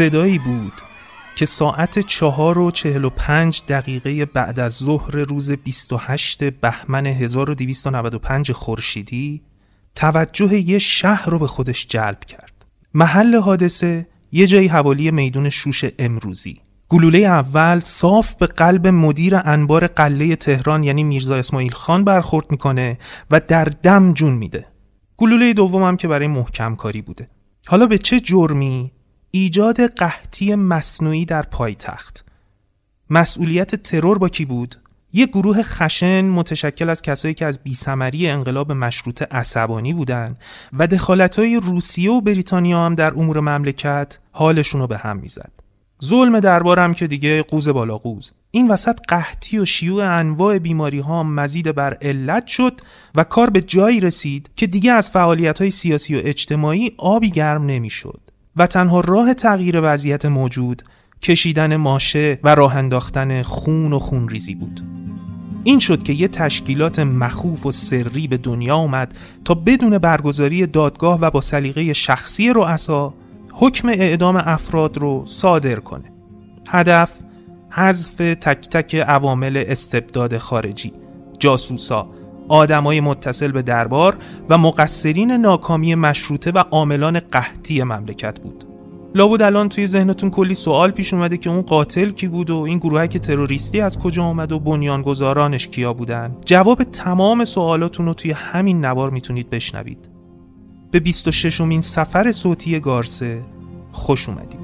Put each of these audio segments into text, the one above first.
صدایی بود که ساعت چهار و چهل و پنج دقیقه بعد از ظهر روز 28 بهمن 1295 خورشیدی توجه یه شهر رو به خودش جلب کرد. محل حادثه یه جایی حوالی میدون شوش امروزی. گلوله اول صاف به قلب مدیر انبار قله تهران یعنی میرزا اسماعیل خان برخورد می‌کنه و در دم جون میده. گلوله دومم که برای محکم کاری بوده. حالا به چه جرمی ایجاد قحطی مصنوعی در پایتخت مسئولیت ترور با کی بود یک گروه خشن متشکل از کسایی که از بیسمری انقلاب مشروطه عصبانی بودند و دخالتهای روسیه و بریتانیا هم در امور مملکت حالشون رو به هم می‌زد. ظلم دربارم که دیگه قوز بالا قوز این وسط قحطی و شیوع انواع بیماری ها مزید بر علت شد و کار به جایی رسید که دیگه از فعالیت های سیاسی و اجتماعی آبی گرم نمی‌شد. و تنها راه تغییر وضعیت موجود کشیدن ماشه و راه انداختن خون و خونریزی بود. این شد که یه تشکیلات مخوف و سری به دنیا اومد تا بدون برگزاری دادگاه و با سلیقه شخصی رؤسا حکم اعدام افراد رو صادر کنه. هدف حذف تک تک عوامل استبداد خارجی جاسوسا آدمای متصل به دربار و مقصرین ناکامی مشروطه و عاملان قحطی مملکت بود. لابد الان توی ذهنتون کلی سوال پیش اومده که اون قاتل کی بود و این گروه که تروریستی از کجا آمد و بنیانگذارانش کیا بودن؟ جواب تمام سوالاتون رو توی همین نوار می‌تونید بشنوید. به 26 امین سفر صوتی گارسه خوش اومدید.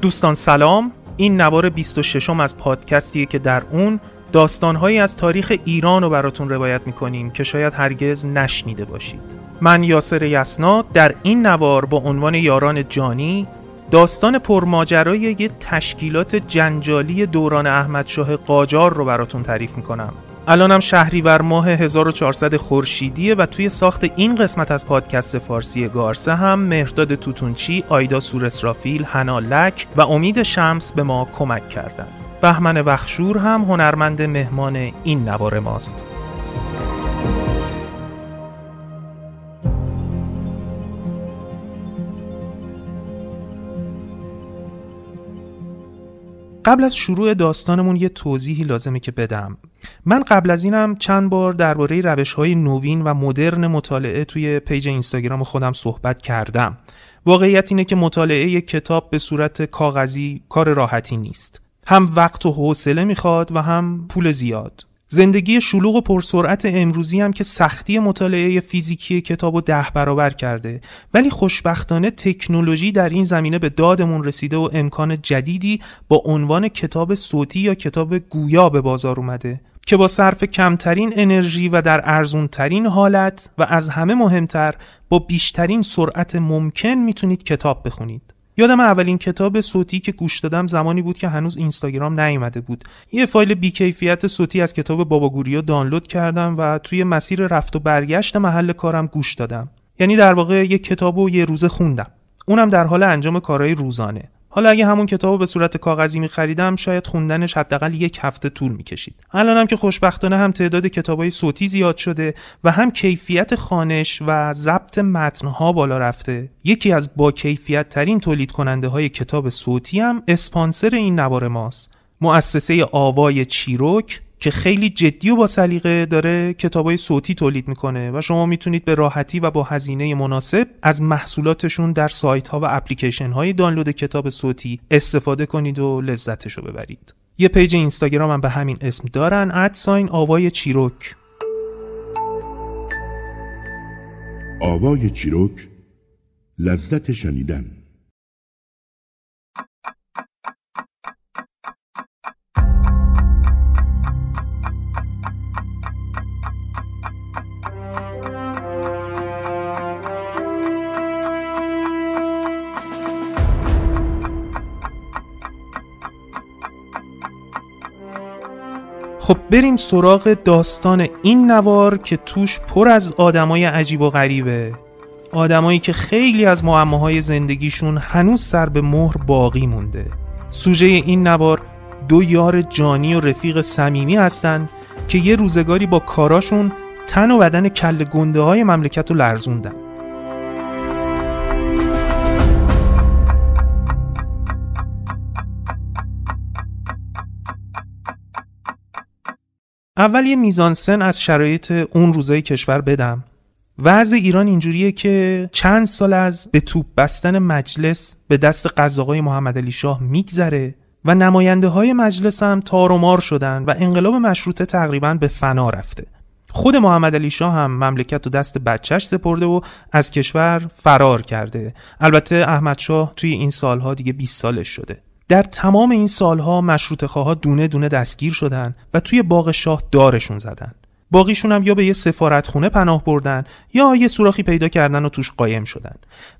دوستان سلام. این نوار 26 م از پادکستیه که در اون داستانهایی از تاریخ ایران رو براتون روایت می‌کنیم که شاید هرگز نشنیده باشید. من یاسر یسنا در این نوار با عنوان یاران جانی داستان پرماجرای یه تشکیلات جنجالی دوران احمدشاه قاجار رو براتون تعریف می‌کنم. الانم شهریور ماه 1400 خورشیدیه و توی ساخت این قسمت از پادکست فارسی گارسه هم مهرداد توتونچی، آیدا سورسرافیل، حنا لک و امید شمس به ما کمک کردند. بهمن وخشور هم هنرمند مهمان این نوار ماست. قبل از شروع داستانمون یه توضیحی لازمه که بدم. من قبل از اینم چند بار درباره روش های نوین و مدرن مطالعه توی پیج اینستاگرام خودم صحبت کردم. واقعیت اینه که مطالعه کتاب به صورت کاغذی کار راحتی نیست. هم وقت و حوصله می‌خواد و هم پول زیاد. زندگی شلوغ و پرسرعت امروزی هم که سختی مطالعه فیزیکی کتاب و ده برابر کرده. ولی خوشبختانه تکنولوژی در این زمینه به دادمون رسیده و امکان جدیدی با عنوان کتاب صوتی یا کتاب گویا به بازار اومده. که با صرف کمترین انرژی و در ارزونترین حالت و از همه مهمتر با بیشترین سرعت ممکن می‌تونید کتاب بخونید. یادم اولین کتاب صوتی که گوش دادم زمانی بود که هنوز اینستاگرام نیومده بود. یه فایل بیکیفیت صوتی از کتاب بابا گوریا دانلود کردم و توی مسیر رفت و برگشت محل کارم گوش دادم. یعنی در واقع یه کتاب و یه روزه خوندم. اونم در حال انجام کارهای روزانه. حالا اگه همون کتاب به صورت کاغذی می خریدم شاید خوندنش حداقل یک هفته طول می کشید الانم که خوشبختانه هم تعداد کتابای صوتی زیاد شده و هم کیفیت خانش و ضبط متنها بالا رفته یکی از با کیفیت ترین تولید کننده های کتاب صوتی هم اسپانسر این نوار ماست مؤسسه آوای چیروک که خیلی جدی و با سلیقه داره کتابای صوتی تولید می‌کنه و شما می‌تونید به راحتی و با هزینه مناسب از محصولاتشون در سایت ها و اپلیکیشن های دانلود کتاب صوتی استفاده کنید و لذتش رو ببرید. یه پیج اینستاگرام هم به همین اسم دارن ادساین آوای چیروک. آوای چیروک لذت شنیدن. خب بریم سراغ داستان این نوار که توش پر از آدمای عجیب و غریبه. آدمایی که خیلی از معماهای زندگیشون هنوز سر به مهر باقی مونده. سوژه این نوار دو یار جانی و رفیق صمیمی هستند که یه روزگاری با کاراشون تن و بدن کل گنده های مملکت رو لرزوندن. اول یه میزانسن از شرایط اون روزای کشور بدم. وضع ایران اینجوریه که چند سال از به توپ بستن مجلس به دست قزاقای محمد علی شاه میگذره و نماینده های مجلس هم تار و مار شدن و انقلاب مشروطه تقریبا به فنا رفته. خود محمد علی شاه هم مملکت و دست بچهش سپرده و از کشور فرار کرده. البته احمد شاه توی این سالها دیگه 20 سالش شده. در تمام این سالها مشروط خواه دونه دونه دستگیر شدن و توی باغ شاه دارشون زدن. باقیشون هم یا به یه سفارتخونه پناه بردن یا یه سوراخی پیدا کردن و توش قایم شدن.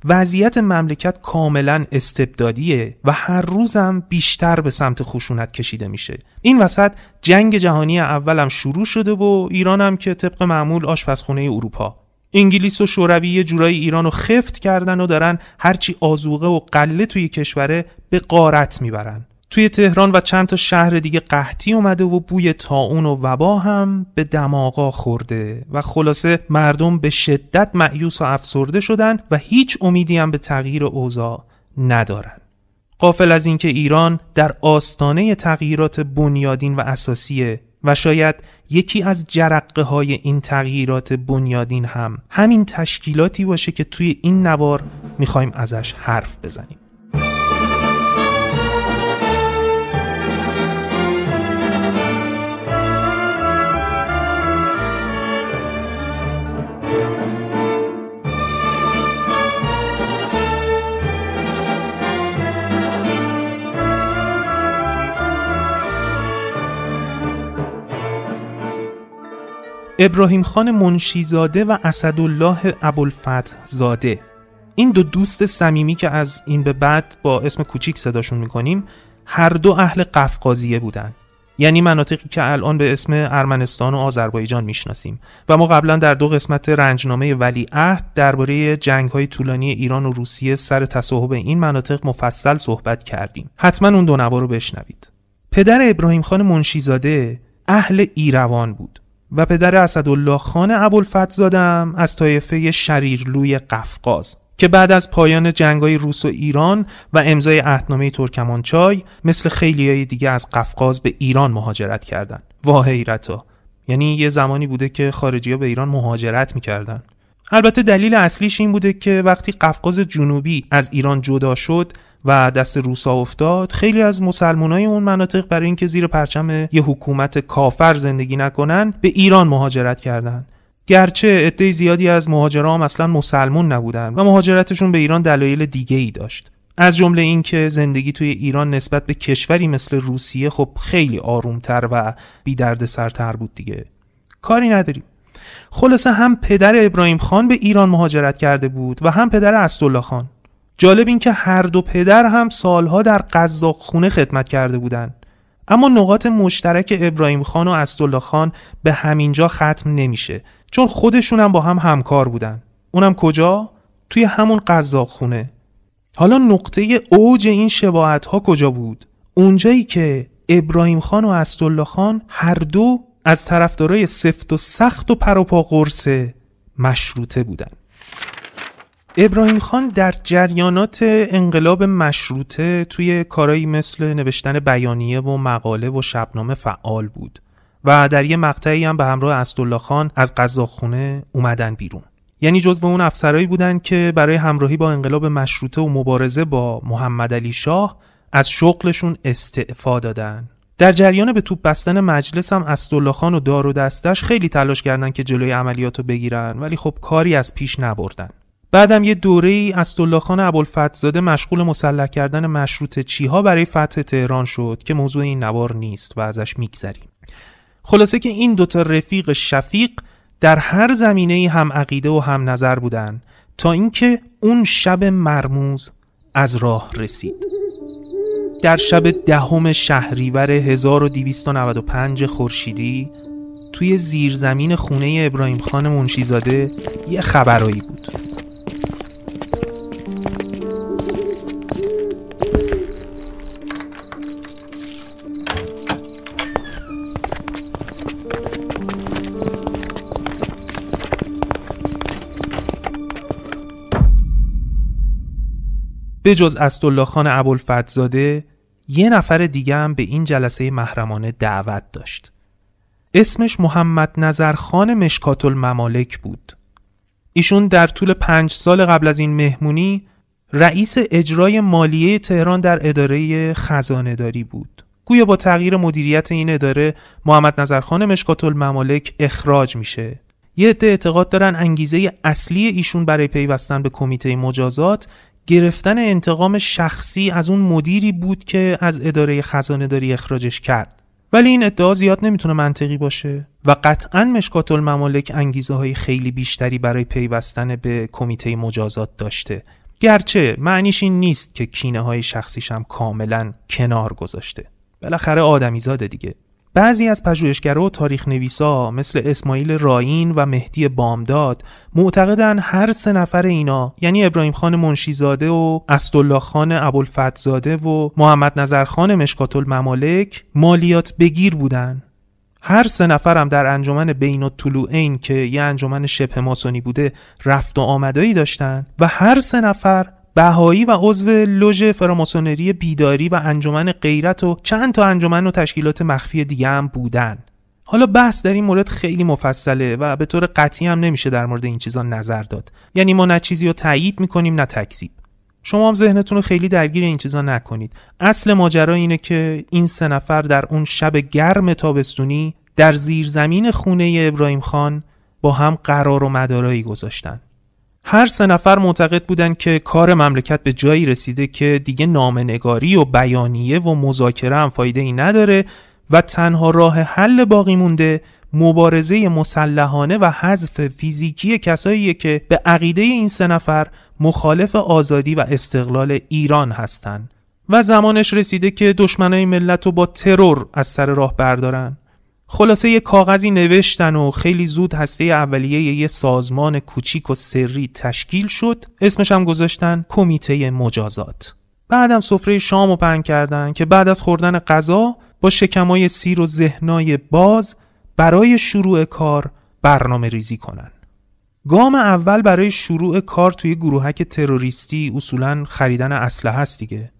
وضعیت مملکت کاملا استبدادیه و هر روزم بیشتر به سمت خشونت کشیده میشه. این وسط جنگ جهانی اولم شروع شده و ایران هم که طبق معمول آشپزخونه اروپا. انگلیس و شوروی یه جورایی ایران رو خفت کردن و دارن هرچی آزوقه و قله توی کشوره به قارت می‌برن. توی تهران و چند تا شهر دیگه قحطی اومده و بوی تاون و وبا هم به دماغا خورده و خلاصه مردم به شدت معیوس و افسرده شدن و هیچ امیدی هم به تغییر اوضاع ندارن. قافل از اینکه ایران در آستانه تغییرات بنیادین و اساسیه و شاید یکی از جرقه های این تغییرات بنیادین هم همین تشکیلاتی باشه که توی این نوار می‌خوایم ازش حرف بزنیم. ابراهیم خان منشیزاده و اسدالله ابوالفتح زاده. این دو دوست صمیمی که از این به بعد با اسم کوچیک صداشون می‌کنیم هر دو اهل قفقازیه بودن. یعنی مناطقی که الان به اسم ارمنستان و آذربایجان می‌شناسیم. و ما قبلا در دو قسمت رنجنامه ولی عهد درباره جنگ های طولانی ایران و روسیه سر تصاحب این مناطق مفصل صحبت کردیم. حتما اون دو نوار رو بشنوید. پدر ابراهیم خان منشیزاده اهل ایروان بود. و پدر اسدالله خان ابوالفتح زادم از طایفه شریرلوی قفقاز که بعد از پایان جنگای روس و ایران و امضای عهدنامه ترکمانچای مثل خیلی های دیگه از قفقاز به ایران مهاجرت کردند. واه حیرتا یعنی یه زمانی بوده که خارجی ها به ایران مهاجرت می‌کردن البته دلیل اصلیش این بوده که وقتی قفقاز جنوبی از ایران جدا شد و دست روسا افتاد. خیلی از مسلمانای اون مناطق برای اینکه زیر پرچم یه حکومت کافر زندگی نکنن به ایران مهاجرت کردند. گرچه عده زیادی از مهاجران اصلا مسلمون نبودن و مهاجرتشون به ایران دلایل دیگه ای داشت. از جمله اینکه زندگی توی ایران نسبت به کشوری مثل روسیه خب خیلی آرومتر و بی درد سرتر بود دیگه. کاری نداریم. خلاصه هم پدر ابراهیم خان به ایران مهاجرت کرده بود و هم پدر اسدالله خان. جالب این که هر دو پدر هم سالها در قزاق خونه خدمت کرده بودند. اما نقاط مشترک ابراهیم خان و اسدالله خان به همینجا ختم نمیشه چون خودشون هم با هم همکار بودن اونم کجا؟ توی همون قزاق خونه. حالا نقطه اوج این شباهت ها کجا بود؟ اونجایی که ابراهیم خان و اسدالله خان هر دو از طرفدارای سفت و سخت و پروپا قرص مشروطه بودن ابراهیم خان در جریانات انقلاب مشروطه توی کارایی مثل نوشتن بیانیه و مقاله و شبنامه فعال بود و در یه مقطعی هم به همراه اسدالله خان از قزاقخونه اومدن بیرون. یعنی جزو اون افسرهایی بودن که برای همراهی با انقلاب مشروطه و مبارزه با محمد علی شاه از شغلشون استعفا دادن. در جریان به توپ بستن مجلس هم اسدالله خان و دار و دستش خیلی تلاش کردن که جلوی عملیات رو بگیرن ولی خب کاری از پیش نبردن. بعدم یه دوره ای اسدالله خان ابوالفتحزاده مشغول مسلح کردن مشروط چیها برای فتح تهران شد که موضوع این نوار نیست و ازش میگذریم. خلاصه که این دوتا رفیق شفیق در هر زمینه هم عقیده و هم نظر بودن تا اینکه اون شب مرموز از راه رسید. در شب دهم شهریور 1295 خورشیدی توی زیرزمین خونه ابراهیم خان منشیزاده یه خبرایی بود. به جز اسدالله خان ابوالفتزاده یه نفر دیگه هم به این جلسه محرمانه دعوت داشت. اسمش محمد نظر خان مشکات الممالک بود. ایشون در طول پنج سال قبل از این مهمونی رئیس اجرای مالیه تهران در اداره خزانه داری بود. گویا با تغییر مدیریت این اداره محمد نظرخان مشکات الممالک اخراج میشه. یه عده اعتقاد دارن انگیزه اصلی ایشون برای پیوستن به کمیته مجازات گرفتن انتقام شخصی از اون مدیری بود که از اداره خزانه داری اخراجش کرد. ولی این ادعا زیاد نمی‌تونه منطقی باشه و قطعا مشکات الممالک انگیزه های خیلی بیشتری برای پیوستن به کمیته مجازات داشته. گرچه معنیش این نیست که کینه های شخصیش هم کاملا کنار گذاشته. بالاخره آدمیزاده دیگه. بعضی از پژوهشگرا و تاریخ نویسا مثل اسماعیل راین و مهدی بامداد معتقدن هر سه نفر اینا یعنی ابراهیم خان منشیزاده و اسدالله خان ابوالفتزاده و محمد نظر خان مشکات الممالک مالیات بگیر بودن. هر سه نفرم در انجمن بین الطلوعین که یه انجمن شبه ماسونی بوده رفت و آمدایی داشتن و هر سه نفر بهایی و عضو لوژ فراماسونری بیداری و انجمن غیرت و چند تا انجمن و تشکیلات مخفی دیگه هم بودن. حالا بحث در این مورد خیلی مفصله و به طور قطعی هم نمیشه در مورد این چیزا نظر داد. یعنی ما نه چیزی رو تایید می‌کنیم نه تکذیب. شما هم ذهنتون رو خیلی درگیر این چیزا نکنید. اصل ماجرا اینه که این سه نفر در اون شب گرم تابستونی در زیرزمین خونه ابراهیم خان با هم قرار و مدارایی گذاشتن. هر سه نفر معتقد بودند که کار مملکت به جایی رسیده که دیگه نامنگاری و بیانیه و مذاکره هم فایده ای نداره و تنها راه حل باقی مونده مبارزه مسلحانه و حذف فیزیکی کسایی که به عقیده این سه نفر مخالف آزادی و استقلال ایران هستند. و زمانش رسیده که دشمنای ملت رو با ترور از سر راه بردارن. خلاصه یه کاغذی نوشتن و خیلی زود هسته اولیه یه سازمان کوچیک و سری تشکیل شد. اسمش هم گذاشتن کمیته مجازات. بعدم سفره شام و پهن کردن که بعد از خوردن غذا با شکمای سیر و ذهنای باز برای شروع کار برنامه ریزی کنن. گام اول برای شروع کار توی گروهک تروریستی اصولا خریدن اسلحه هست دیگه.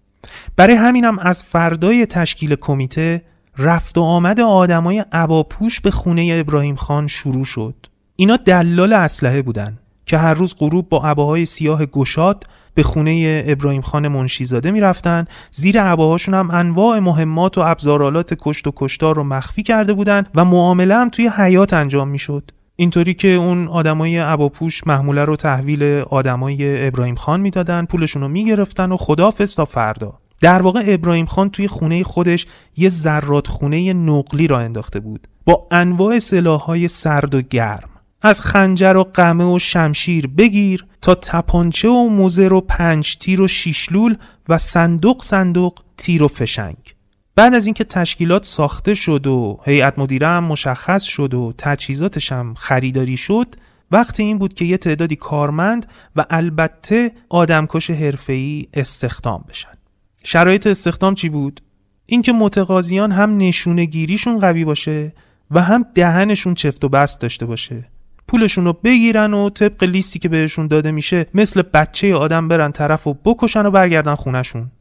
برای همینم از فردای تشکیل کمیته رفت و آمد آدمای عباپوش به خونه ابراهیم خان شروع شد. اینا دلال اسلحه بودن که هر روز غروب با عباهای سیاه گشاد به خونه ابراهیم خان منشیزاده می‌رفتن. زیر عباهاشون هم انواع مهمات و ابزارالات کشت و کشتار رو مخفی کرده بودن و معامله هم توی حیات انجام می‌شد. اینطوری که اون آدمای عباپوش محموله رو تحویل آدمای ابراهیم خان می‌دادن پولشون رو می‌گرفتن و خدافظ تا فردا. در واقع ابراهیم خان توی خونه خودش یه زرات خونه نقلی را انداخته بود. با انواع سلاحهای سرد و گرم. از خنجر و قمه و شمشیر بگیر تا تپانچه و موزر و پنج تیر و شیشلول و صندوق صندوق تیر و فشنگ. بعد از اینکه تشکیلات ساخته شد و هیئت مدیره هم مشخص شد و تجهیزاتش هم خریداری شد وقت این بود که یه تعدادی کارمند و البته آدمکش حرفه‌ای استخدام بشن. شرایط استخدام چی بود؟ اینکه متقاضیان هم نشونه گیریشون قوی باشه و هم دهنشون چفت و بست داشته باشه. پولشون رو بگیرن و طبق لیستی که بهشون داده میشه مثل بچه آدم برن طرف و بکشن و برگردن خونشون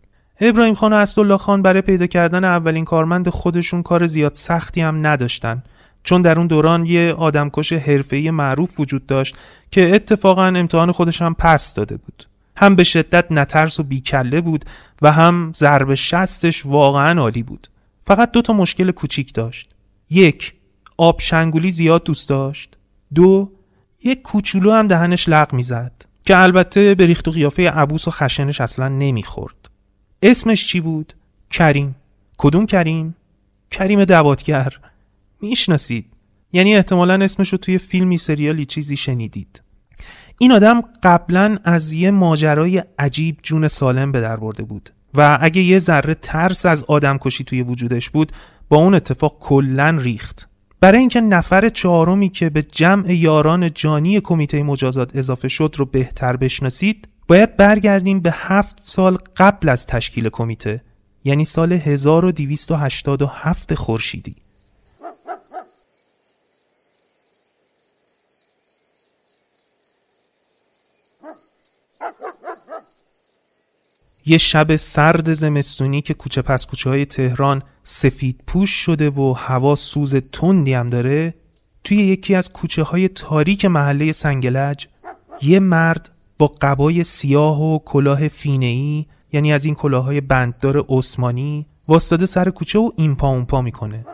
ابراهیم خان و اسدالله خان برای پیدا کردن اولین کارمند خودشون کار زیاد سختی هم نداشتن. چون در اون دوران یه آدمکش حرفه‌ای معروف وجود داشت که اتفاقا امتحان خودش هم پس داده بود. هم به شدت نترس و بیکله بود و هم ضرب شستش واقعا عالی بود. فقط دو تا مشکل کوچیک داشت. یک آب شنگولی زیاد دوست داشت. دو یک کوچولو هم دهنش لق می‌زد که البته به ریخت و قیافه عبوس و خشنش اصلا نمی‌خورد. اسمش چی بود؟ کریم. کدوم کریم؟ کریم دواتگر می‌شناسید. یعنی احتمالا اسمش رو توی فیلمی سریالی چیزی شنیدید. این آدم قبلا از یه ماجرای عجیب جون سالم به در برده بود و اگه یه ذره ترس از آدم کشی توی وجودش بود با اون اتفاق کلا ریخت. برای اینکه نفر چهارمی که به جمع یاران جانی کمیته مجازات اضافه شد رو بهتر بشناسید باید برگردیم به هفت سال قبل از تشکیل کمیته یعنی سال 1287 خورشیدی. یه شب سرد زمستونی که کوچه پس کوچه های تهران سفید پوش شده و هوا سوز تندی هم داره توی یکی از کوچه های تاریک محله سنگلج یه مرد با قبای سیاه و کلاه فینه‌ای یعنی از این کلاهای بنددار عثمانی واستاده سر کوچه و این پا اون پا می‌کنه.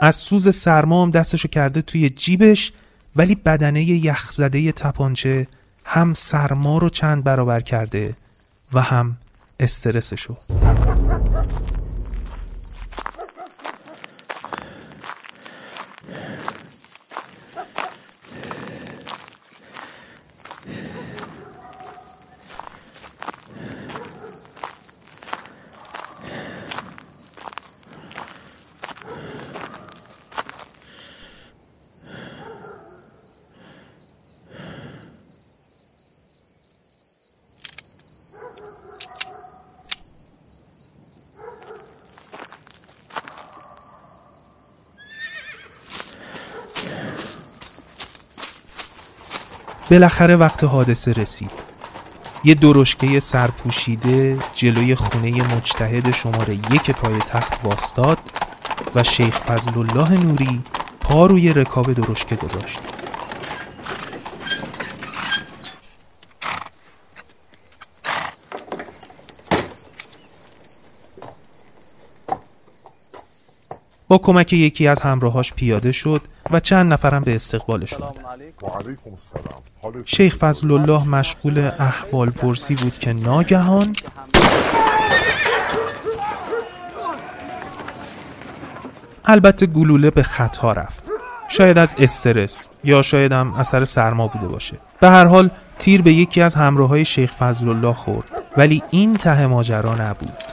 از سوز سرما هم دستشو کرده توی جیبش ولی بدنه یخزده تپانچه هم سرما رو چند برابر کرده و هم استرسشو. بالاخره وقت حادثه رسید. یه درشکه سرپوشیده جلوی خونه مجتهد شماره یک پای تخت واستاد و شیخ فضل الله نوری پا روی رکاب درشکه گذاشت. با کمک یکی از همراهاش پیاده شد و چند نفرم به استقبالش اومدن شیخ فضل الله مشغول احوال پرسی بود که ناگهان البته گلوله به خطا رفت. شاید از استرس یا شاید هم اثر سرما بوده باشه. به هر حال تیر به یکی از همراه های شیخ فضل الله خورد ولی این ته ماجرا نبود.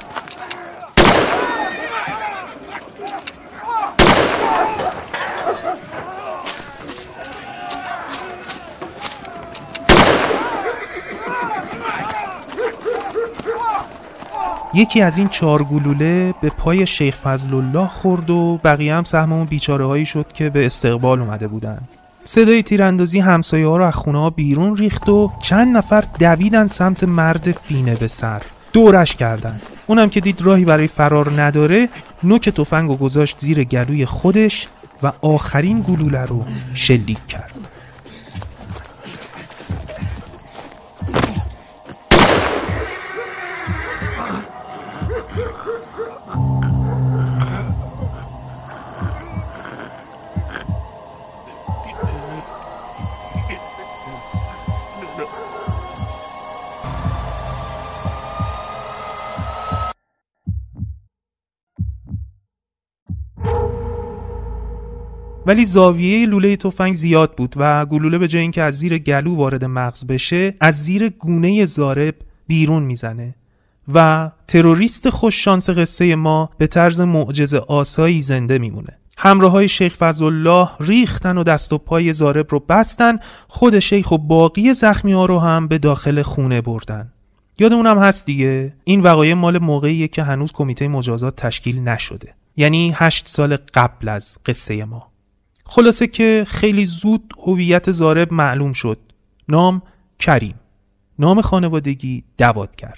یکی از این چهار گلوله به پای شیخ فضل الله خورد و بقیه هم سهم اون بیچاره هایی شد که به استقبال اومده بودن. صدای تیراندازی همسایه ها رو از خونه ها بیرون ریخت و چند نفر دویدن سمت مرد فینه به سر. دورش کردن. اونم که دید راهی برای فرار نداره نوک تفنگ و گذاشت زیر گلوی خودش و آخرین گلوله رو شلیک کرد. ولی زاویه لوله تفنگ زیاد بود و گلوله به جای اینکه از زیر گلو وارد مغز بشه از زیر گونه زارب بیرون می‌زنه. و تروریست خوش شانس قصه ما به طرز معجزه آسایی زنده میمونه. همراه های شیخ فضلالله ریختن و دست و پای زارب رو بستن خود شیخ و باقی زخمی ها رو هم به داخل خونه بردن. یادمونم هست دیگه این وقایع مال موقعیه که هنوز کمیته مجازات تشکیل نشده. یعنی هشت سال قبل از قصه ما. خلاصه که خیلی زود هویت زارب معلوم شد. نام کریم. نام خانوادگی دوادگر.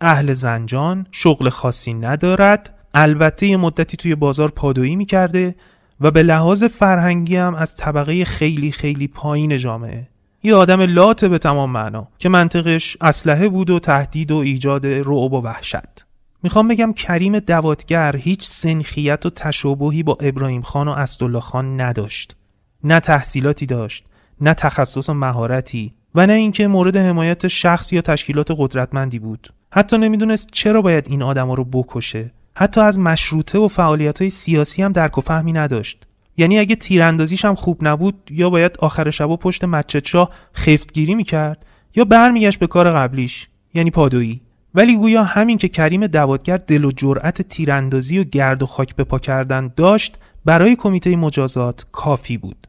اهل زنجان شغل خاصی ندارد. البته یه مدتی توی بازار پادویی می‌کرده و به لحاظ فرهنگی هم از طبقه خیلی خیلی پایین جامعه. یه آدم لاته به تمام معنا که منطقش اسلحه بود و تهدید و ایجاد رعب و وحشت. می‌خوام بگم کریم دواتگر هیچ سنخیت و تشابهی با ابراهیم خان و اسدالله خان نداشت. نه تحصیلاتی داشت نه تخصص و مهارتی و نه اینکه مورد حمایت شخص یا تشکیلات قدرتمندی بود. حتی نمی‌دونست چرا باید این آدما رو بکشه. حتی از مشروطه و فعالیت های سیاسی هم درک و فهمی نداشت. یعنی اگه تیراندازیش هم خوب نبود یا باید آخر شب و پشت مچت شاه خفتگیری می‌کرد یا برمیگشت به کار قبلیش یعنی پادویی. ولی گویا همین که کریم دوادگر دل و جرأت تیراندازی و گرد و خاک به پا کردن داشت برای کمیته مجازات کافی بود.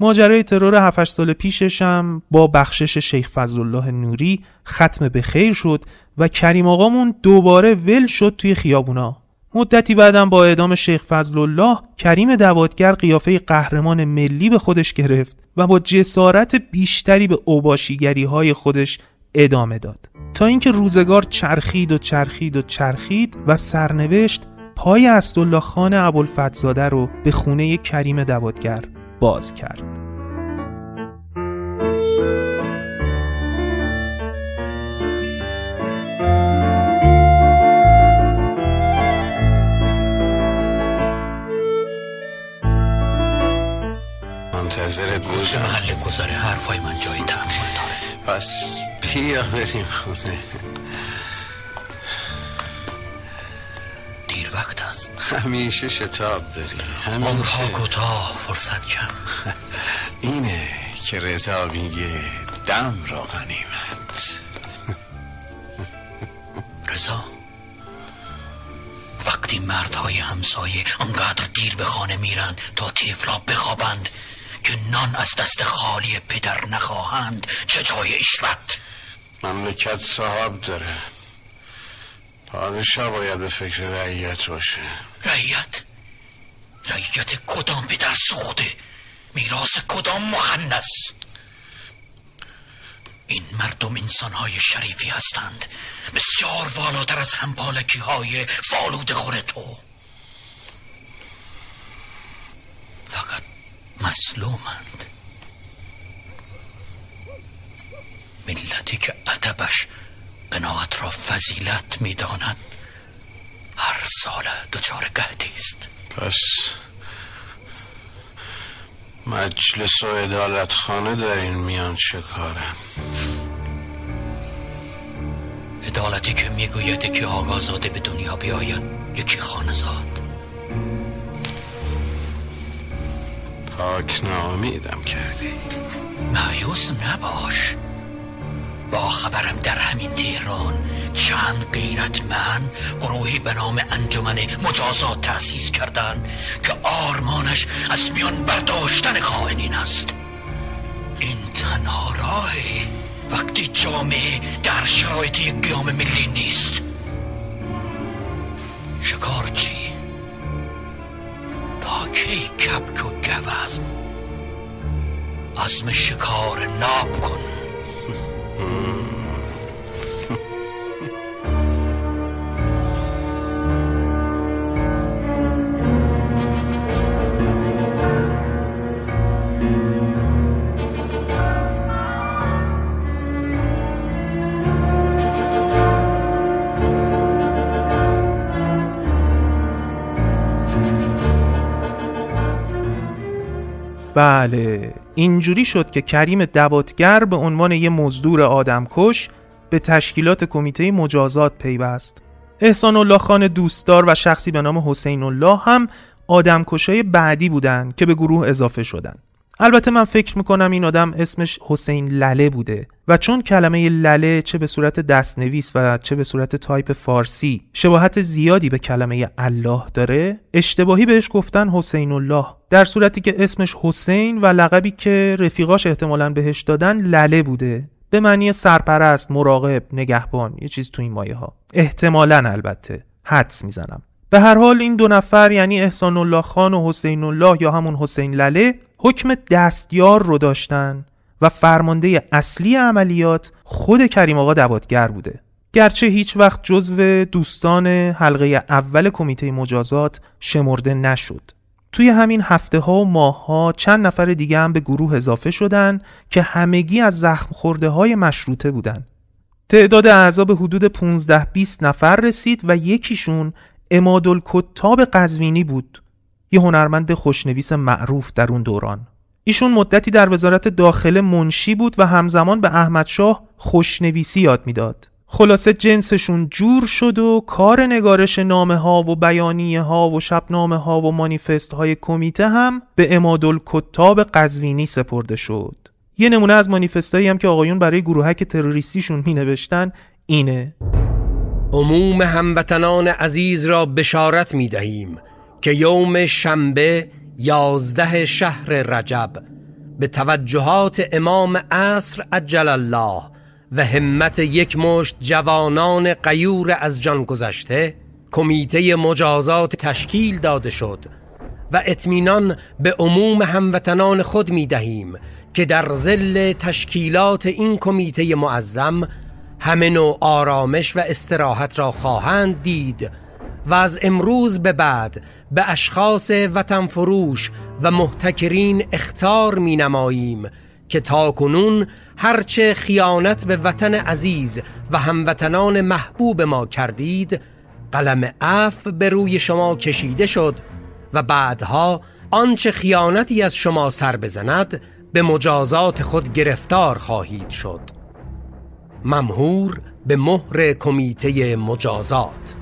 ماجرای ترور 7 سال پیشش هم با بخشش شیخ فضلالله نوری ختم به خیر شد و کریم آقامون دوباره ول شد توی خیابونا. مدتی بعدم با اعدام شیخ فضل الله کریم دوادگر قیافه قهرمان ملی به خودش گرفت و با جسارت بیشتری به اوباشیگری های خودش ادامه داد. تا اینکه روزگار چرخید و چرخید و چرخید و سرنوشت پای اسدالله خان ابوالفتزاده رو به خونه کریم دوادگر باز کرد. منتظر گوزم محل گذاره حرفای من جایی تحمل داره. پس بیا بریم. خونه دیر وقت است. همیشه شتاب داری. عمرها همیشه کوتاه فرصت کم. اینه که رضا میگه دم را غنیمت. رضا وقتی مردهای همسایه انقدر دیر به خانه میرند تا تیفلا بخوابند که نان از دست خالی پدر نخواهند چه جای اشرت مملکت صاحب داره. پادشاه باید به فکر رعیت باشه. رعیت؟ رعیت کدام پدر سوخته؟ میراث کدام مخنس این مردم انسانهای شریفی هستند. بسیار والاتر از همپالکی های فالود خور تو. فقط مسلومند ملتی که ادبش قناعت را فضیلت می‌داند هر سال دچار قهدی است. پس مجلس و ادالت خانه در این میان چه کارم عدالتی که می‌گوید که آقازاده به دنیا بیاید یکی خانزاد. پاک ناامیدم کردی. مایوس نباش. با خبرم در همین تهران. چند غیرتمن گروهی به نام انجمن مجازات تأسیس کردند که آرمانش از میان برداشتن خائنین است. این تنها راهی وقتی جامعه در شرایط یک قیام ملی نیست. شکار چی؟ تا کی کپک و گوزن؟ عزم شکار ناب کن. بله. اینجوری شد که کریم دواتگر به عنوان یه مزدور آدمکش به تشکیلات کمیته مجازات پیوست. احسان الله خان دوستدار و شخصی به نام حسین الله هم آدمکشای بعدی بودن که به گروه اضافه شدن البته من فکر می‌کنم این آدم اسمش حسین لله بوده و چون کلمه لله چه به صورت دستنویس و چه به صورت تایپ فارسی شباهت زیادی به کلمه الله داره اشتباهی بهش گفتن حسین الله. در صورتی که اسمش حسین و لقبی که رفیقاش احتمالا بهش دادن لله بوده. به معنی سرپرست، مراقب، نگهبان یه چیز تو این مایه ها. احتمالا البته. حدس می‌زنم. به هر حال این دو نفر یعنی احسان الله خان و حسین الله یا همون حسین لله حکم دستیار رو داشتن و فرمانده اصلی عملیات خود کریم آقا دوادگر بوده. گرچه هیچ وقت جزو دوستان حلقه اول کمیته مجازات شمرده نشد. توی همین هفته ها و ماه ها چند نفر دیگه هم به گروه اضافه شدن که همگی از زخم خورده های مشروطه بودن. تعداد اعضا به حدود 15 20 نفر رسید و یکیشون امادالکتاب قزوینی بود. یه هنرمند خوشنویس معروف در اون دوران. ایشون مدتی در وزارت داخله منشی بود و همزمان به احمدشاه خوشنویسی یاد می‌داد. خلاصه جنسشون جور شد و کار نگارش نامه ها و بیانیه ها و شبنامه ها و مانیفست های کمیته هم به امادل کتاب قزوینی سپرده شد. یه نمونه از مانیفست هم که آقایون برای گروهک تروریستیشون می نوشتن اینه. عموم هموطنان عزیز را بشارت می دهیم که یوم شنبه یازده شهر رجب به توجهات امام عصر عجل الله و همت یک مشت جوانان قیور از جان گذشته کمیته مجازات تشکیل داده شد و اطمینان به عموم هموطنان خود می دهیم که در زل تشکیلات این کمیته معظم همه نوع آرامش و استراحت را خواهند دید و از امروز به بعد به اشخاص وطن فروش و محتکرین اختار می نماییم که تا کنون هرچه خیانت به وطن عزیز و هموطنان محبوب ما کردید قلم عف به روی شما کشیده شد و بعدها آنچه خیانتی از شما سر بزند به مجازات خود گرفتار خواهید شد. ممهور به مهر کمیته مجازات.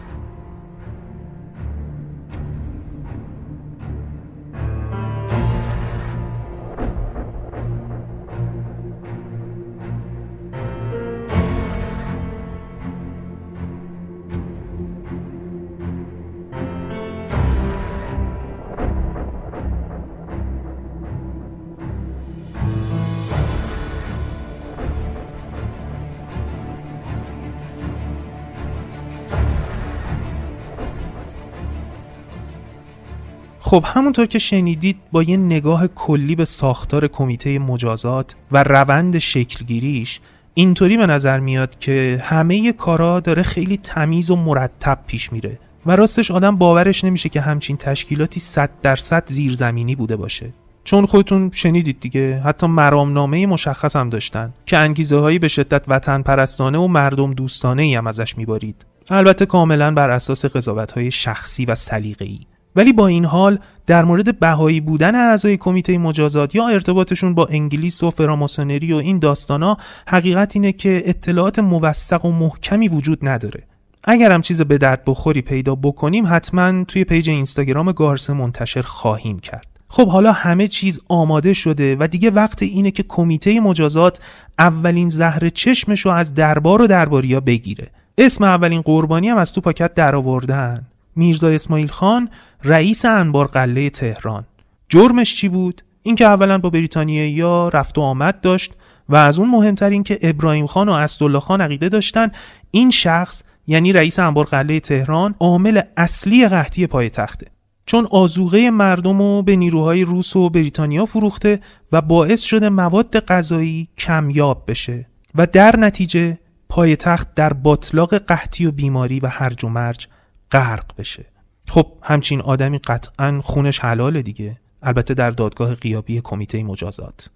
خب همونطور که شنیدید با یه نگاه کلی به ساختار کمیته مجازات و روند شکلگیریش اینطوری به نظر میاد که همه کارا داره خیلی تمیز و مرتب پیش میره و راستش آدم باورش نمیشه که همچین تشکیلاتی صد درصد زیرزمینی بوده باشه. چون خودتون شنیدید دیگه حتی مرامنامه مشخص هم داشتن که انگیزه هایی به شدت وطن پرستانه و مردم دوستانه ای هم ازش میبارید البته کاملا بر اساس قضاوت های شخصی و سلیقه‌ای. ولی با این حال در مورد بهایی بودن اعضای کمیته مجازات یا ارتباطشون با انگلیس و فراماسونری و این داستانا حقیقت اینه که اطلاعات موثق و محکمی وجود نداره. اگر هم چیز به درد بخوری پیدا بکنیم حتما توی پیج اینستاگرام گارسه منتشر خواهیم کرد. خب حالا همه چیز آماده شده و دیگه وقت اینه که کمیته مجازات اولین زهر چشمش رو از دربار و درباریا بگیره. اسم اولین قربانی هم از تو پاکت درآوردن. میرزا اسماعیل خان رئیس انبار قله تهران. جرمش چی بود؟ اینکه اولا با بریتانیا یا رفت و آمد داشت و از اون مهمتر این که ابراهیم خان و اسدالله خان عقیده داشتن این شخص یعنی رئیس انبار قله تهران عامل اصلی قحطی پایتخته. چون آزوغه مردم رو به نیروهای روس و بریتانیا فروخته و باعث شده مواد غذایی کمیاب بشه و در نتیجه پایتخت در باطلاق قحطی و بیماری و هرج و مرج غرق بشه. خب همچین آدمی قطعا خونش حلاله دیگه. البته در دادگاه قیابی کمیته مجازات.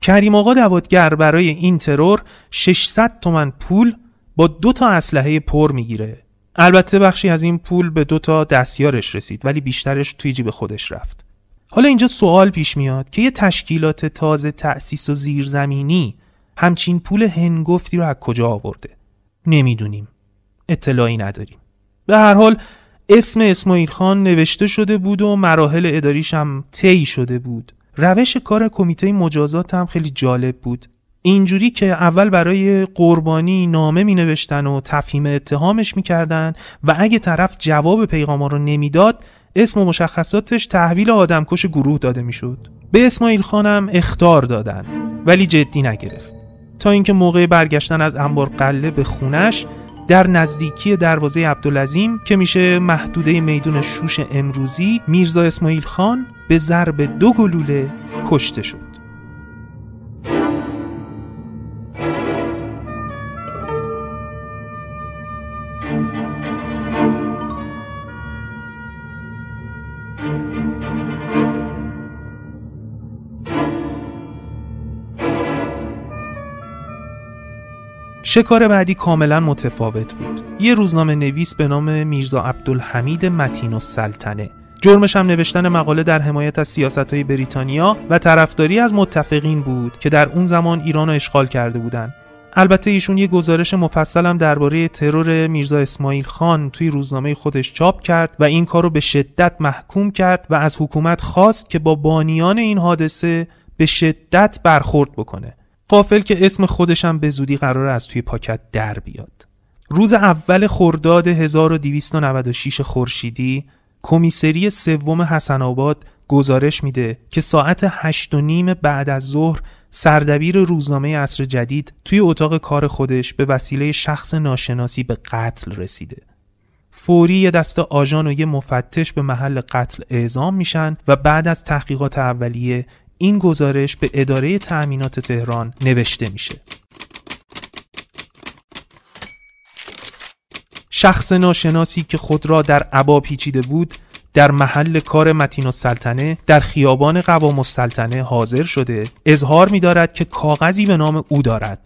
کریم آقا دوادگر برای این ترور 600 تومن پول با دو تا اسلحه پر می‌گیره. البته بخشی از این پول به دو تا دستیارش رسید ولی بیشترش توی جیب خودش رفت. حالا اینجا سوال پیش میاد که یه تشکیلات تازه تأسیس و زیرزمینی همچین پول هنگفتی رو از کجا آورده؟ نمی‌دونیم. اطلاعی نداریم. به هر حال اسم اسماعیل خان نوشته شده بود و مراحل اداریش هم طی شده بود. روش کار کمیته مجازات هم خیلی جالب بود. اینجوری که اول برای قربانی نامه می نوشتن و تفهیم اتهامش می کردن و اگه طرف جواب پیغاما رو نمی‌داد اسم و مشخصاتش تحویل آدمکش گروه داده می‌شد. به اسماعیل خانم اختار دادن ولی جدی نگرفت. تا اینکه موقع برگشتن از انبار قله به خونش در نزدیکی دروازه عبدالعظیم که میشه محدوده میدون شوش امروزی میرزا اسماعیل خان به ضرب دو گلوله کشته شد. شکار بعدی کاملا متفاوت بود یه روزنامه نویس به نام میرزا عبدالحمید متین و سلطنه جرمش هم نوشتن مقاله در حمایت از سیاست های بریتانیا و طرفداری از متفقین بود که در اون زمان ایران رو اشغال کرده بودند. البته ایشون یه گزارش مفصل هم درباره ترور میرزا اسماعیل خان توی روزنامه خودش چاپ کرد و این کار رو به شدت محکوم کرد و از حکومت خواست که با بانیان این حادثه به شدت برخورد بکنه. قافل که اسم خودشم به زودی قرار از توی پاکت در بیاد. روز اول خرداد 1296 خورشیدی کمیسری سوم حسن آباد گزارش میده که ساعت هشت و نیم بعد از ظهر سردبیر روزنامه عصر جدید توی اتاق کار خودش به وسیله شخص ناشناسی به قتل رسیده. فوری یه دست آژان و یه مفتش به محل قتل اعزام میشن و بعد از تحقیقات اولیه این گزارش به اداره تأمینات تهران نوشته میشه. شخص ناشناسی که خود را در عبا پیچیده بود در محل کار متین و سلطنه در خیابان قوام السلطنه حاضر شده اظهار می دارد که کاغذی به نام او دارد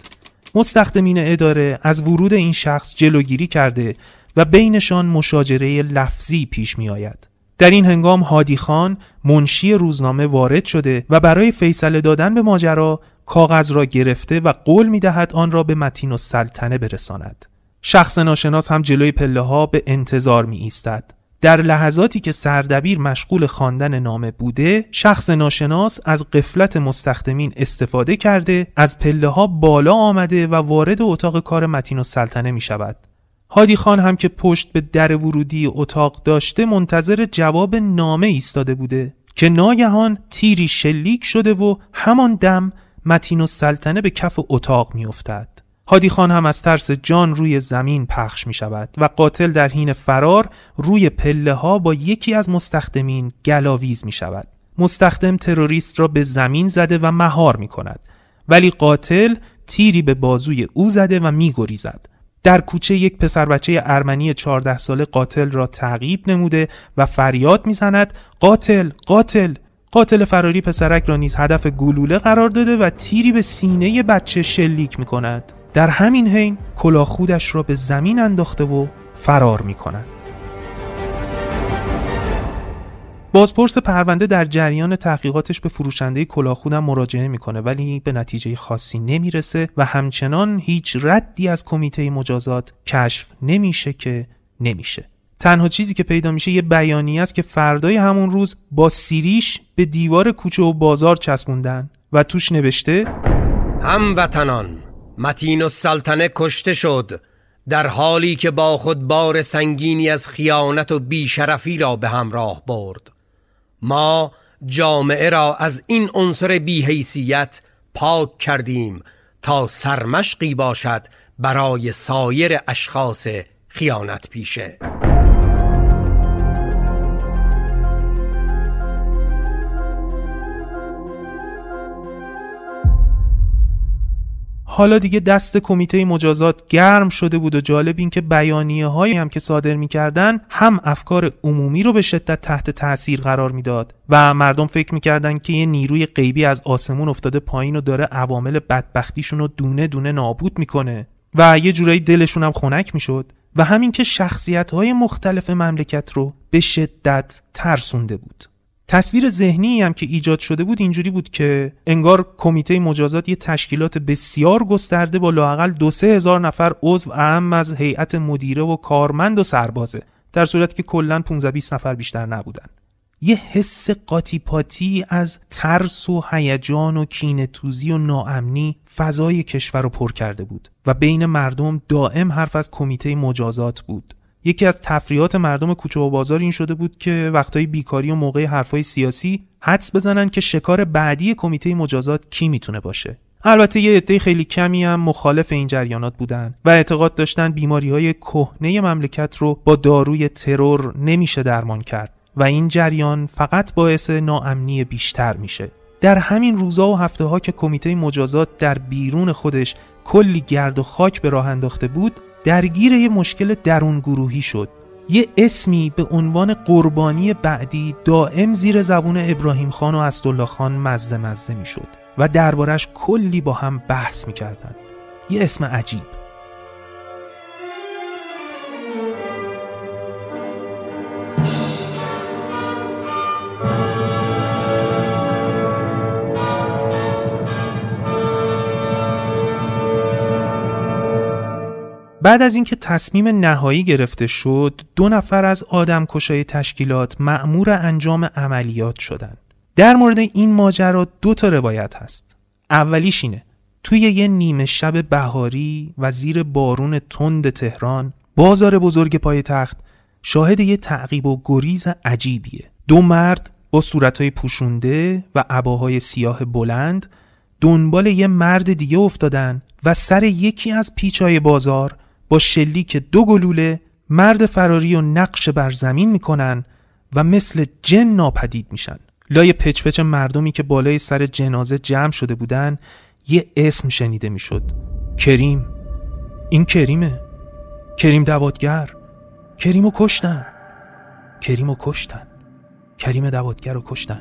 مستخدمین اداره از ورود این شخص جلوگیری کرده و بینشان مشاجره لفظی پیش می آید. در این هنگام هادی خان منشی روزنامه وارد شده و برای فیصله دادن به ماجرا کاغذ را گرفته و قول می دهد آن را به متین و سلطنه برساند. شخص ناشناس هم جلوی پله ها به انتظار می ایستد. در لحظاتی که سردبیر مشغول خواندن نامه بوده شخص ناشناس از قفلت مستخدمین استفاده کرده از پله ها بالا آمده و وارد اتاق کار متین و سلطنه می شود هادی خان هم که پشت به در ورودی اتاق داشته منتظر جواب نامه ایستاده بوده که ناگهان تیری شلیک شده و همان دم متین و سلطنه به کف اتاق می افتد. هادی خان هم از ترس جان روی زمین پخش می شود و قاتل در حین فرار روی پله ها با یکی از مستخدمین گلاویز می شود. مستخدم تروریست را به زمین زده و مهار می کند ولی قاتل تیری به بازوی او زده و می گریزد. در کوچه یک پسر بچه ارمنی 14 ساله قاتل را تعقیب نموده و فریاد می‌زند قاتل قاتل قاتل فراری پسرک را نیز هدف گلوله قرار داده و تیری به سینه بچه شلیک می کند در همین حین کلاه خودش را به زمین انداخته و فرار می کند. بازپرس پرونده در جریان تحقیقاتش به فروشنده کلاهخودم مراجعه می‌کنه ولی به نتیجه خاصی نمی‌رسه و همچنان هیچ ردی از کمیته مجازات کشف نمیشه که نمیشه. تنها چیزی که پیدا میشه یه بیانی است که فردای همون روز با سیریش به دیوار کوچه و بازار چسبوندن و توش نوشته هموطنان متین و سلطنه کشته شد در حالی که با خود بار سنگینی از خیانت و بیشرفی را به همراه برد. ما جامعه را از این عنصر بیحیثیت پاک کردیم تا سرمشقی باشد برای سایر اشخاص خیانت پیشه حالا دیگه دست کمیته مجازات گرم شده بود و جالب این که بیانیه هایی هم که صادر می‌کردن هم افکار عمومی رو به شدت تحت تاثیر قرار می‌داد و مردم فکر می‌کردن که یه نیروی غیبی از آسمون افتاده پایین و داره عوامل بدبختیشون رو دونه دونه نابود می‌کنه و یه جورایی دلشون هم خنک می‌شد و همین که شخصیت های مختلف مملکت رو به شدت ترسونده بود. تصویر ذهنی هم که ایجاد شده بود اینجوری بود که انگار کمیته مجازات یه تشکیلات بسیار گسترده با لاقل دو سه هزار نفر عضو اهم از هیئت مدیره و کارمند و سربازه در صورتی که کلا 15 20 نفر بیشتر نبودن. یه حس قاطی پاتی از ترس و هیجان و کینتوزی و ناامنی فضای کشور رو پر کرده بود و بین مردم دائم حرف از کمیته مجازات بود. یکی از تفریحات مردم کوچه و بازار این شده بود که وقتای بیکاری و موقع حرفای سیاسی حدس بزنن که شکار بعدی کمیته مجازات کی می‌تونه باشه. البته یه عده خیلی کمی هم مخالف این جریانات بودن و اعتقاد داشتن بیماری های کهنه مملکت رو با داروی ترور نمیشه درمان کرد و این جریان فقط باعث ناامنی بیشتر میشه. در همین روزا و هفته ها که کمیته مجازات در بیرون خودش کلی گرد و خاک به راه انداخته بود درگیر یه مشکل درون گروهی شد یه اسمی به عنوان قربانی بعدی دائم زیر زبون ابراهیم خان و اسدالله خان مزه مزه می شد و دربارش کلی با هم بحث می کردن. یه اسم عجیب بعد از اینکه تصمیم نهایی گرفته شد دو نفر از آدم کشای تشکیلات مأمور انجام عملیات شدند. در مورد این ماجرا دو تا روایت هست اولیش اینه توی یه نیمه شب بهاری و زیر بارون تند تهران بازار بزرگ پای تخت شاهد یه تعقیب و گریز عجیبیه دو مرد با صورتهای پوشونده و عباهای سیاه بلند دنبال یه مرد دیگه افتادن و سر یکی از پیچای بازار با شلیک دو گلوله مرد فراری و نقش بر زمین می‌کنن و مثل جن ناپدید میشن. لای پچ پچ مردمی که بالای سر جنازه جمع شده بودن یه اسم شنیده می‌شد. کریم. این کریمه. کریم دوادگر. کریمو کشتن. کریمو کشتن. کریم دوادگر رو کشتن.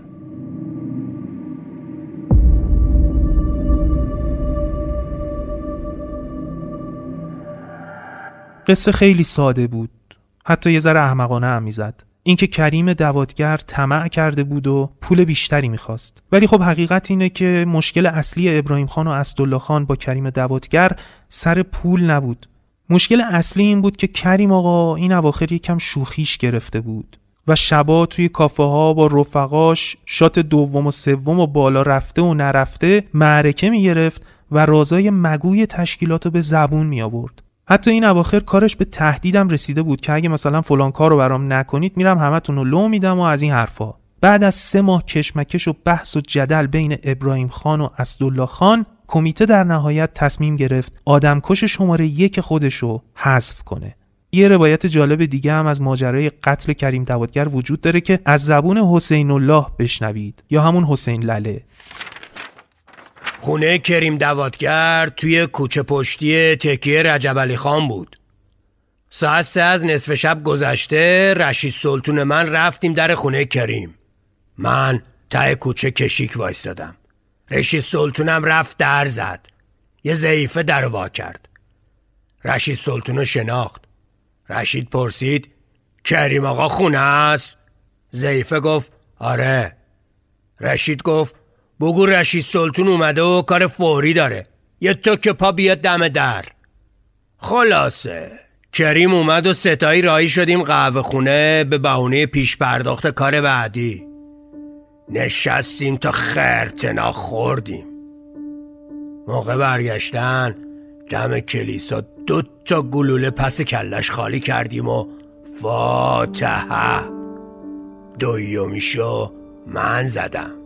قصه خیلی ساده بود. حتی یه ذره احمقانه هم می‌زد. اینکه کریم دوادگر طمع کرده بود و پول بیشتری می‌خواست. ولی خب حقیقت اینه که مشکل اصلی ابراهیم خان و اسدالله خان با کریم دوادگر سر پول نبود. مشکل اصلی این بود که کریم آقا این اواخر یکم شوخیش گرفته بود و شبا توی کافه ها با رفقاش شات دوم و سوم و بالا رفته و نرفته معرکه می‌گرفت و رازای مگوی تشکیلات رو به زبون می آورد. حتی این اواخر کارش به تهدیدم رسیده بود که اگه مثلا فلان کار رو برام نکنید میرم همتون رو لو میدم و از این حرفا. بعد از سه ماه کشمکش و بحث و جدل بین ابراهیم خان و اسدالله خان کمیته در نهایت تصمیم گرفت آدمکش شماره یک خودشو حذف کنه. یه روایت جالب دیگه هم از ماجرای قتل کریم دوادگر وجود داره که از زبون حسین الله بشنوید یا همون حسین لله. خونه کریم دوادگر توی کوچه پشتی تکیه رجب علی خان بود. ساعت سه از نصف شب گذشته رشید سلطون من رفتیم در خونه کریم. من ته کوچه کشیک وایستادم. رشید سلطونم رفت در زد. یه ضعیفه در وا کرد. رشید سلطون شناخت. رشید پرسید کریم آقا خونه است؟ ضعیفه گفت آره. رشید گفت بگو رشید سلطون اومده و کار فوری داره. یه که پا بیاد دم در. خلاصه. کریم اومد و ستایی رایی شدیم قهوه خونه به بهونه پیش پرداخت کار بعدی. نشستیم تا خرتنا خوردیم موقع برگشتن دم کلیسا دو تا گلوله پس کلش خالی کردیم و فاتحه. دویومیشو من زدم.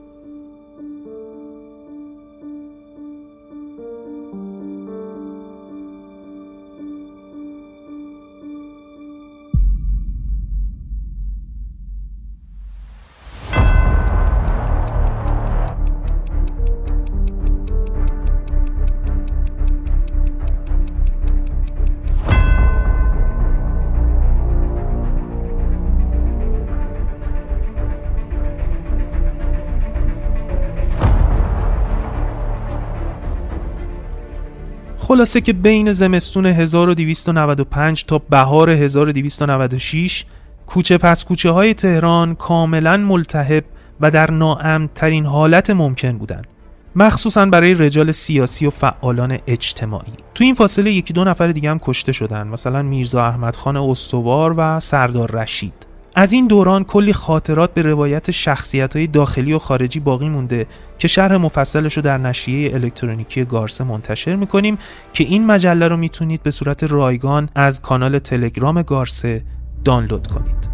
خلاصه که بین زمستون 1295 تا بهار 1296 کوچه پس کوچه های تهران کاملا ملتهب و در ناامن ترین حالت ممکن بودند. مخصوصا برای رجال سیاسی و فعالان اجتماعی تو این فاصله یکی دو نفر دیگه هم کشته شدن مثلا میرزا احمد خان استوار و سردار رشید از این دوران کلی خاطرات به روایت شخصیت های داخلی و خارجی باقی مونده که شرح مفصلش رو در نشریه الکترونیکی گارسه منتشر می‌کنیم که این مجله رو می‌تونید به صورت رایگان از کانال تلگرام گارسه دانلود کنید.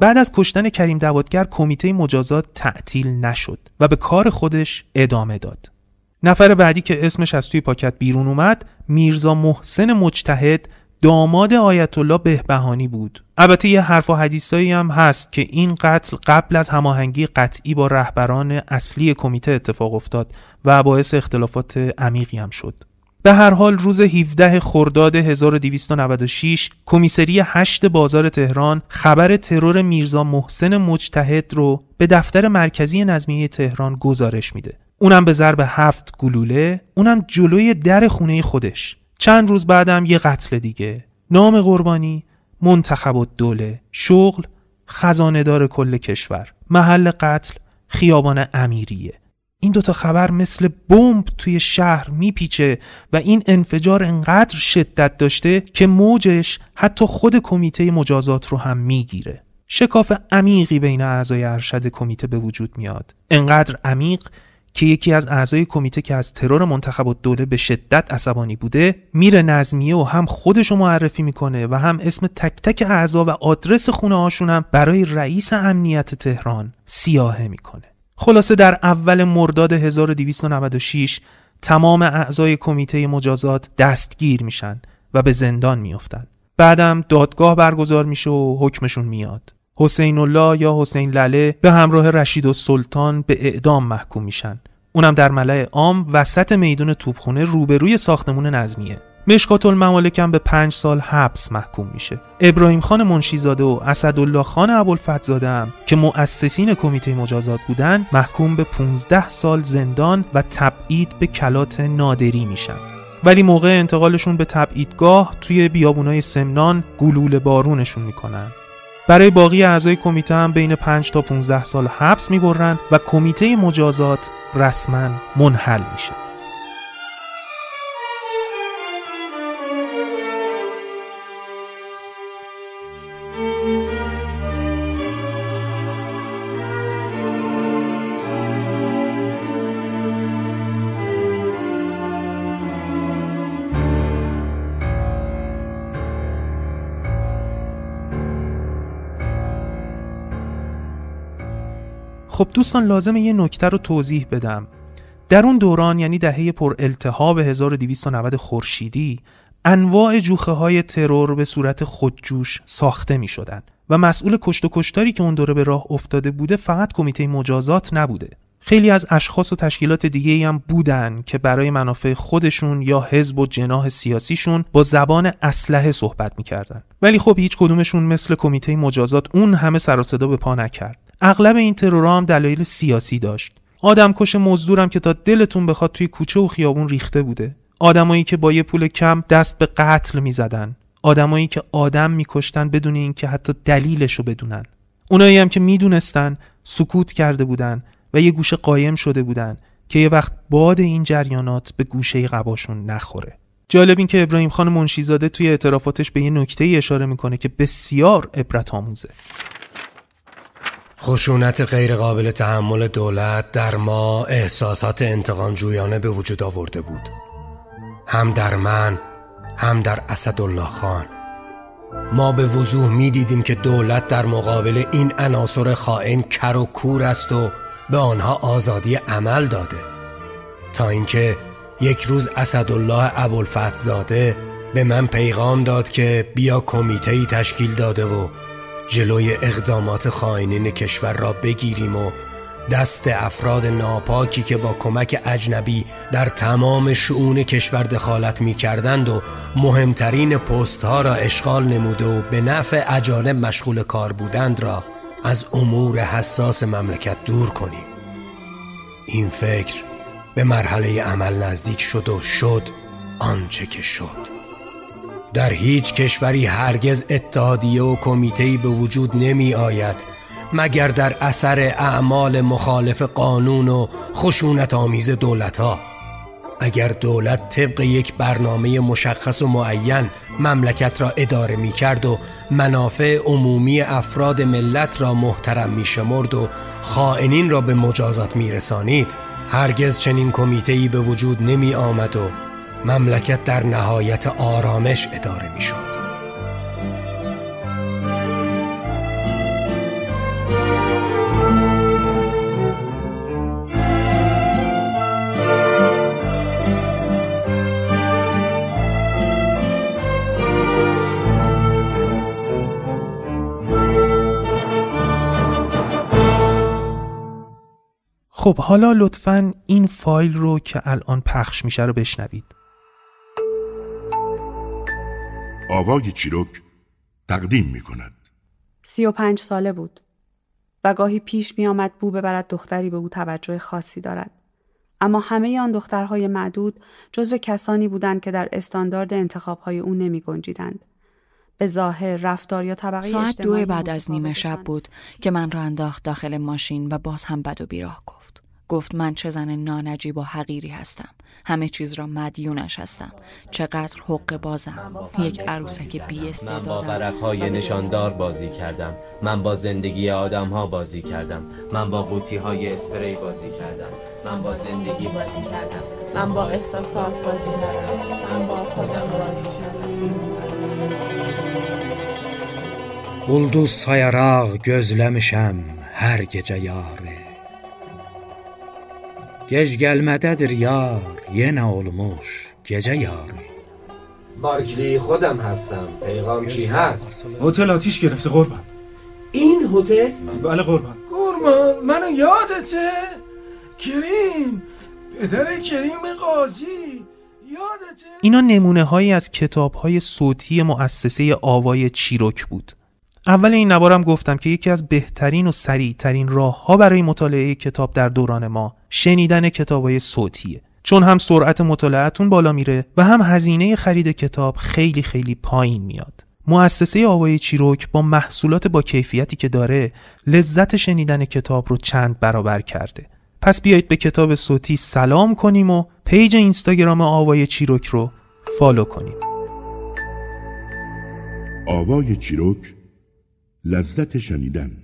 بعد از کشتن کریم دوادگر کمیته مجازات تعطیل نشد و به کار خودش ادامه داد. نفر بعدی که اسمش از توی پاکت بیرون اومد میرزا محسن مجتهد داماد آیت الله بهبهانی بود. البته یه حرف و حدیثایی هم هست که این قتل قبل از هماهنگی قطعی با رهبران اصلی کمیته اتفاق افتاد و باعث اختلافات عمیقی هم شد. به هر حال روز 17 خرداد 1296 کمیسری 8 بازار تهران خبر ترور میرزا محسن مجتهد رو به دفتر مرکزی نظمیه تهران گزارش میده. اونم به ضرب هفت گلوله اونم جلوی در خونه خودش. چند روز بعدم یه قتل دیگه. نام قربانی منتخب دوله شغل خزانه دار کل کشور. محل قتل خیابان امیریه. این دوتا خبر مثل بمب توی شهر میپیچه و این انفجار انقدر شدت داشته که موجش حتی خود کمیته مجازات رو هم می‌گیره. شکاف عمیقی بین اعضای ارشد کمیته به وجود میاد. انقدر عمیق که یکی از اعضای کمیته که از ترور منتخب دوله به شدت عصبانی بوده میره نظمیه و هم خودش رو معرفی می‌کنه و هم اسم تک تک اعضا و آدرس خونه هاشون هم برای رئیس امنیت تهران سیاهه می‌کنه خلاصه در اول مرداد 1296 تمام اعضای کمیته مجازات دستگیر میشن و به زندان میافتند. بعدم دادگاه برگزار میشه و حکمشون میاد. حسین الله یا حسین لله به همراه رشید و سلطان به اعدام محکوم میشن. اونم در ملع عام وسط میدون توپخونه روبروی ساختمون نظمیه. مشکات الممالک به پنج سال حبس محکوم میشه ابراهیم خان منشیزاده و اسدالله خان ابوالفتزاده هم که مؤسسین کمیته مجازات بودن محکوم به 15 سال زندان و تبعید به کلات نادری میشن ولی موقع انتقالشون به تبعیدگاه توی بیابونای سمنان گلوله بارونشون می‌کنن برای باقی اعضای کمیته هم بین 5 تا 15 سال حبس می‌برن و کمیته مجازات رسما منحل میشه. خب دوستان لازمه یه نکته رو توضیح بدم. در اون دوران یعنی دهه پر التهاب 1290 خورشیدی انواع جوخه های ترور به صورت خودجوش ساخته می شدن و مسئول کشت و کشتاری که اون دوره به راه افتاده بوده فقط کمیته مجازات نبوده. خیلی از اشخاص و تشکیلات دیگه هم بودن که برای منافع خودشون یا حزب و جناح سیاسیشون با زبان اسلحه صحبت می‌کردن. ولی خب هیچ کدومشون مثل کمیته مجازات اون همه سر صدا به پا نکرد. اغلب این ترورها هم دلایل سیاسی داشت. آدم کش مزدورم که تا دلتون بخواد توی کوچه و خیابون ریخته بوده. آدمایی که با یه پول کم دست به قتل می‌زدن. آدمایی که آدم میکشتن بدون اینکه حتی دلیلشو بدونن. اونایی هم که می‌دونستن سکوت کرده بودن و یه گوشه قایم شده بودن که یه وقت باد این جریانات به گوشه قباشون نخوره. جالب این که ابراهیم خان منشیزاده توی اعترافاتش به یه نکته اشاره می‌کنه که بسیار عبرت آموزه خشونت غیرقابل تحمل دولت در ما احساسات انتقام جویانه به وجود آورده بود. هم در من هم در اسدالله خان. ما به وضوح می دیدیم که دولت در مقابل این عناصر خائن کر و کور است و به آنها آزادی عمل داده. تا اینکه یک روز اسدالله ابوالفتحزاده به من پیغام داد که بیا کمیته ای تشکیل داده و جلوی اقدامات خائنین کشور را بگیریم و دست افراد ناپاکی که با کمک اجنبی در تمام شعون کشور دخالت می کردند و مهمترین پست ها را اشغال نموده و به نفع اجانب مشغول کار بودند را از امور حساس مملکت دور کنیم. این فکر به مرحله عمل نزدیک شد و شد آنچه که شد. در هیچ کشوری هرگز اتحادیه و کمیته‌ای به وجود نمی آید مگر در اثر اعمال مخالف قانون و خشونت آمیز دولت ها اگر دولت طبق یک برنامه مشخص و معین مملکت را اداره می کرد و منافع عمومی افراد ملت را محترم می شمرد و خائنین را به مجازات می رسانید هرگز چنین کمیته‌ای به وجود نمی آمد و مملکت در نهایت آرامش اداره می شد. خب حالا لطفا این فایل رو که الان پخش میشه رو بشنوید آوای چیروک تقدیم می کند سی و پنج ساله بود و گاهی پیش می آمد بو ببرد دختری به او توجه خاصی دارد. اما همه آن دخترهای معدود جزو کسانی بودند که در استاندارد انتخابهای او نمی گنجیدند. به ظاهر رفتار یا طبقه ساعت دو بعد از نیمه شب بود که من را انداخت داخل ماشین و باز هم بد و بیراه گفت. گفت من چه زن نانجیب و حقیری هستم. همه چیز را مدیونش هستم. چقدر حق بازم. یک عروسک بی من با ورقهای نشاندار بازی کردم. من با زندگی آدم ها بازی کردم. من با قوطی های اسپری بازی کردم. من با زندگی بازی کردم. من با احساسات بازی کردم. من با خودم بازی کردم. Ulduz sayaraq gözləmişəm hər gecə yarı. Gec gəlmədədir yar, yenə olmuş gecə yarı. بارکلی خودم هستم پیغام چی هست هتل آتیش گرفته قربان این هتل بله قربان قربان منو یادته کریم پدر کریم قاضی یادته اینا نمونه هایی از کتاب های صوتی مؤسسه آوای چیروک بود اول این نوارم گفتم که یکی از بهترین و سریعترین راه ها برای مطالعه کتاب در دوران ما شنیدن کتاب های صوتیه. چون هم سرعت مطالعتون بالا میره و هم هزینه خرید کتاب خیلی خیلی پایین میاد. مؤسسه آوای چیروک با محصولات با کیفیتی که داره لذت شنیدن کتاب رو چند برابر کرده. پس بیایید به کتاب صوتی سلام کنیم و پیج اینستاگرام آوای چیروک رو فالو کنیم. آوای چیروک لذت شنیدن.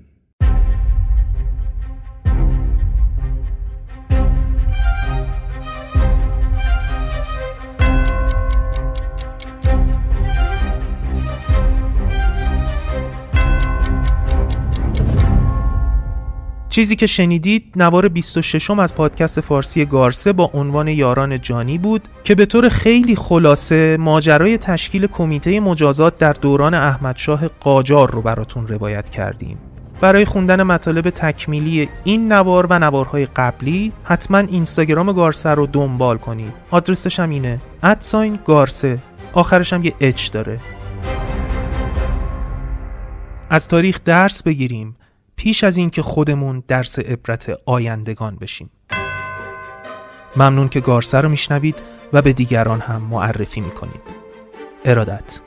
چیزی که شنیدید نوار 26 از پادکست فارسی گارسه با عنوان یاران جانی بود که به طور خیلی خلاصه ماجرای تشکیل کمیته مجازات در دوران احمدشاه قاجار رو براتون روایت کردیم. برای خوندن مطالب تکمیلی این نوار و نوارهای قبلی حتما اینستاگرام گارسه رو دنبال کنید. آدرسش هم اینه. ادساین گارسه. آخرش هم یه اچ داره. از تاریخ درس بگیریم. پیش از اینکه خودمون درس عبرت آیندگان بشیم. ممنون که گارسه رو میشنوید و به دیگران هم معرفی می‌کنید. ارادت.